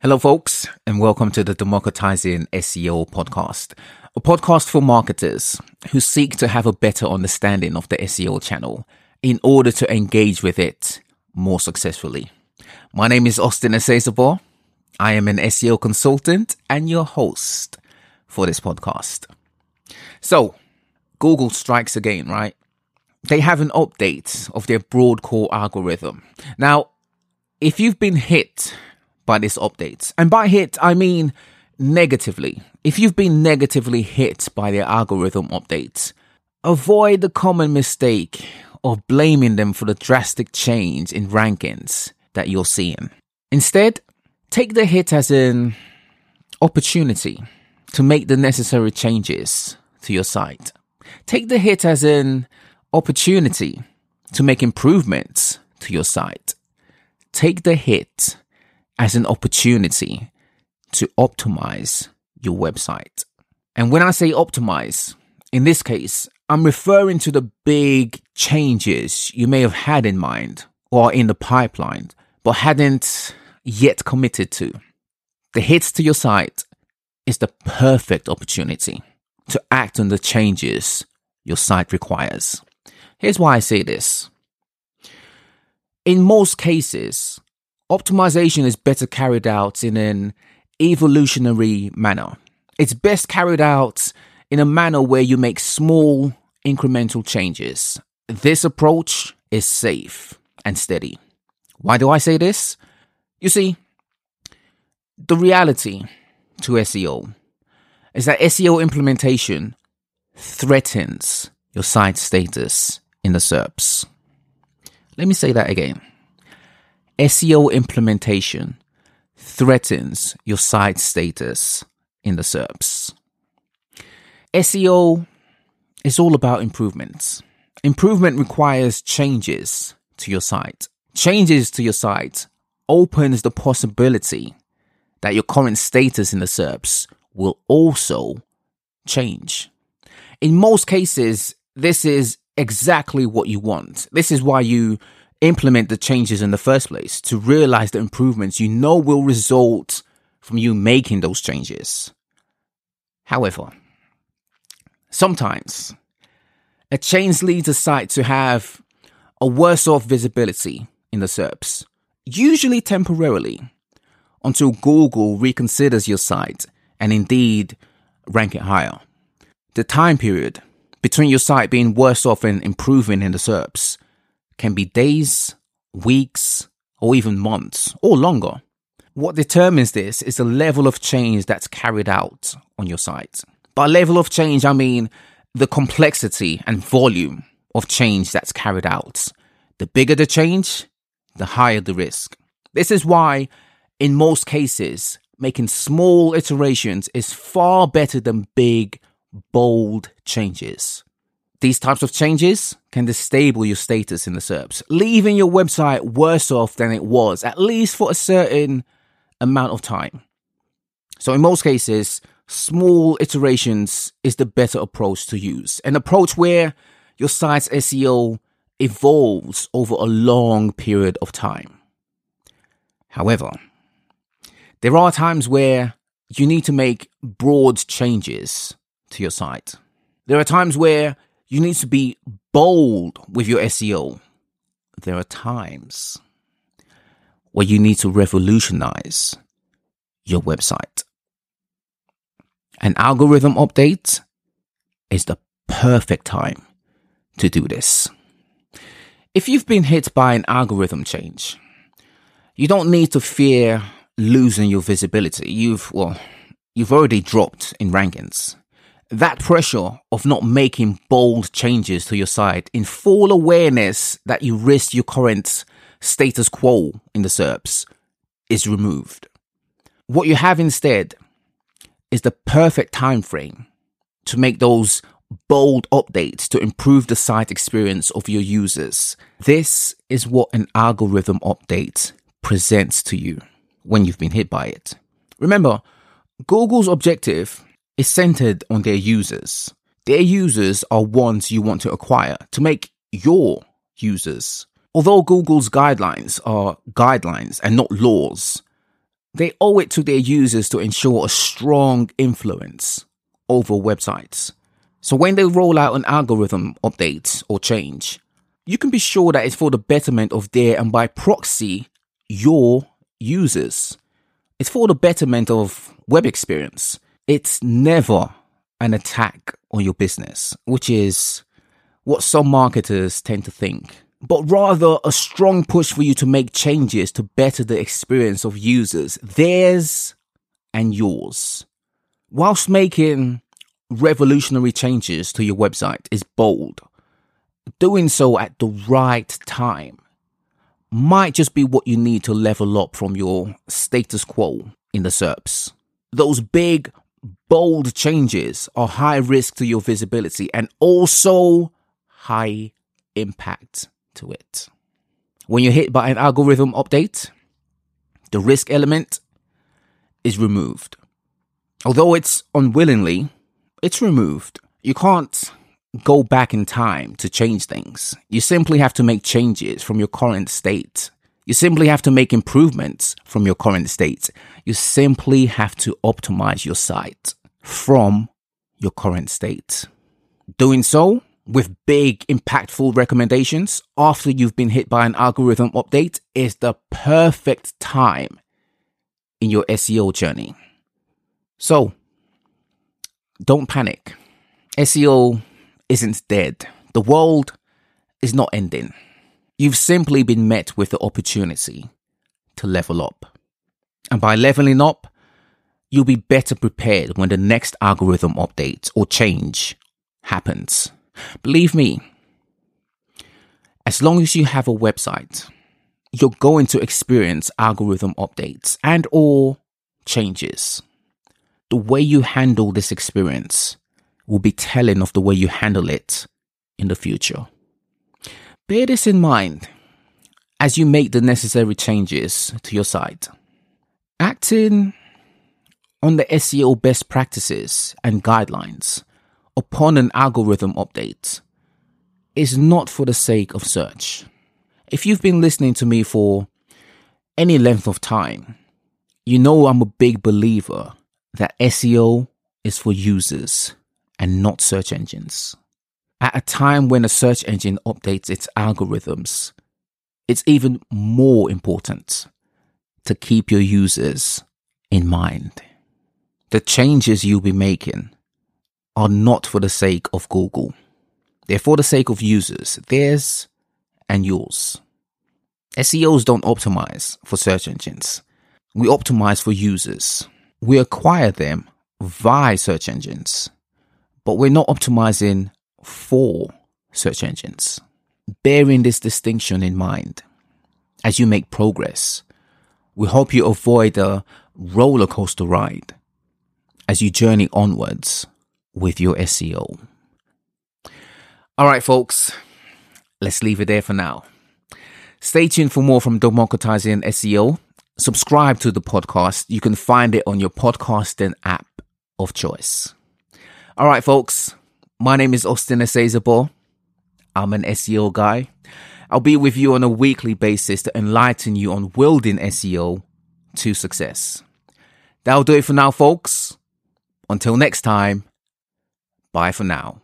Hello, folks, and welcome to the Democratizing SEO podcast, a podcast for marketers who seek to have a better understanding of the SEO channel in order to engage with it more successfully. My name is Austin Esezabor. I am an SEO consultant and your host for this podcast. So, Google strikes again, right? They have an update of their broad core algorithm. Now, if you've been hit by this update. And by hit, I mean negatively. If you've been negatively hit by their algorithm updates, avoid the common mistake of blaming them for the drastic change in rankings that you're seeing. Instead, take the hit as an opportunity to make the necessary changes to your site. Take the hit as an opportunity to make improvements to your site. Take the hit as an opportunity to optimize your website. And when I say optimize, in this case, I'm referring to the big changes you may have had in mind or in the pipeline, but hadn't yet committed to. The hits to your site is the perfect opportunity to act on the changes your site requires. Here's why I say this. In most cases, optimization is better carried out in an evolutionary manner. It's best carried out in a manner where you make small incremental changes. This approach is safe and steady. Why do I say this? You see, the reality to SEO is that SEO implementation threatens your site status in the SERPs. Let me say that again. SEO implementation threatens your site status in the SERPs. SEO is all about improvements. Improvement requires changes to your site. Changes to your site opens the possibility that your current status in the SERPs will also change. In most cases, this is exactly what you want. This is why you implement the changes in the first place, to realize the improvements you know will result from you making those changes. However, sometimes a change leads a site to have a worse off visibility in the SERPs, usually temporarily, until Google reconsiders your site and indeed rank it higher. The time period between your site being worse off and improving in the SERPs can be days, weeks, or even months, or longer. What determines this is the level of change that's carried out on your site. By level of change, I mean the complexity and volume of change that's carried out. The bigger the change, the higher the risk. This is why, in most cases, making small iterations is far better than big, bold changes. These types of changes can destabilize your status in the SERPs, leaving your website worse off than it was, at least for a certain amount of time. So, in most cases, small iterations is the better approach to use. An approach where your site's SEO evolves over a long period of time. However, there are times where you need to make broad changes to your site. There are times where you need to be bold with your SEO. There are times where you need to revolutionize your website. An algorithm update is the perfect time to do this. If you've been hit by an algorithm change, you don't need to fear losing your visibility. You've, well, you've already dropped in rankings that pressure of not making bold changes to your site in full awareness that you risk your current status quo in the SERPs is removed. What you have instead is the perfect time frame to make those bold updates to improve the site experience of your users. This is what an algorithm update presents to you when you've been hit by it. Remember, Google's objective is centered on their users. Their users are ones you want to acquire to make your users. Although Google's guidelines are guidelines and not laws, They owe it to their users to ensure a strong influence over websites. So when they roll out an algorithm update or change, you can be sure that it's for the betterment of their and by proxy, your users. It's for the betterment of web experience. It's never an attack on your business, which is what some marketers tend to think, but rather a strong push for you to make changes to better the experience of users, theirs and yours. Whilst making revolutionary changes to your website is bold, doing so at the right time might just be what you need to level up from your status quo in the SERPs. Those big, bold changes are high risk to your visibility and also high impact to it. When you're hit by an algorithm update, the risk element is removed. Although it's unwillingly, it's removed. You can't go back in time to change things. You simply have to make changes from your current state. You simply have to make improvements from your current state. You simply have to optimize your site from your current state. Doing so with big, impactful recommendations after you've been hit by an algorithm update is the perfect time in your SEO journey. So, don't panic. SEO isn't dead. The world is not ending. You've simply been met with the opportunity to level up. And by leveling up, you'll be better prepared when the next algorithm update or change happens. Believe me, as long as you have a website, you're going to experience algorithm updates and or changes. The way you handle this experience will be telling of the way you handle it in the future. Bear this in mind as you make the necessary changes to your site. Acting on the SEO best practices and guidelines upon an algorithm update is not for the sake of search. If you've been listening to me for any length of time, you know I'm a big believer that SEO is for users and not search engines. At a time when a search engine updates its algorithms, it's even more important to keep your users in mind. The changes you'll be making are not for the sake of Google. They're for the sake of users, theirs and yours. SEOs don't optimize for search engines. We optimize for users. We acquire them via search engines but we're not optimizing for search engines. Bearing this distinction in mind as you make progress, we hope you avoid a roller coaster ride as you journey onwards with your SEO. All right, folks, let's leave it there for now. Stay tuned for more from Democratizing SEO. Subscribe to the podcast. You can find it on your podcasting app of choice. All right, folks. My name is Austin Esezabo. I'm an SEO guy. I'll be with you on a weekly basis to enlighten you on wielding SEO to success. That'll do it for now, folks. Until next time, bye for now.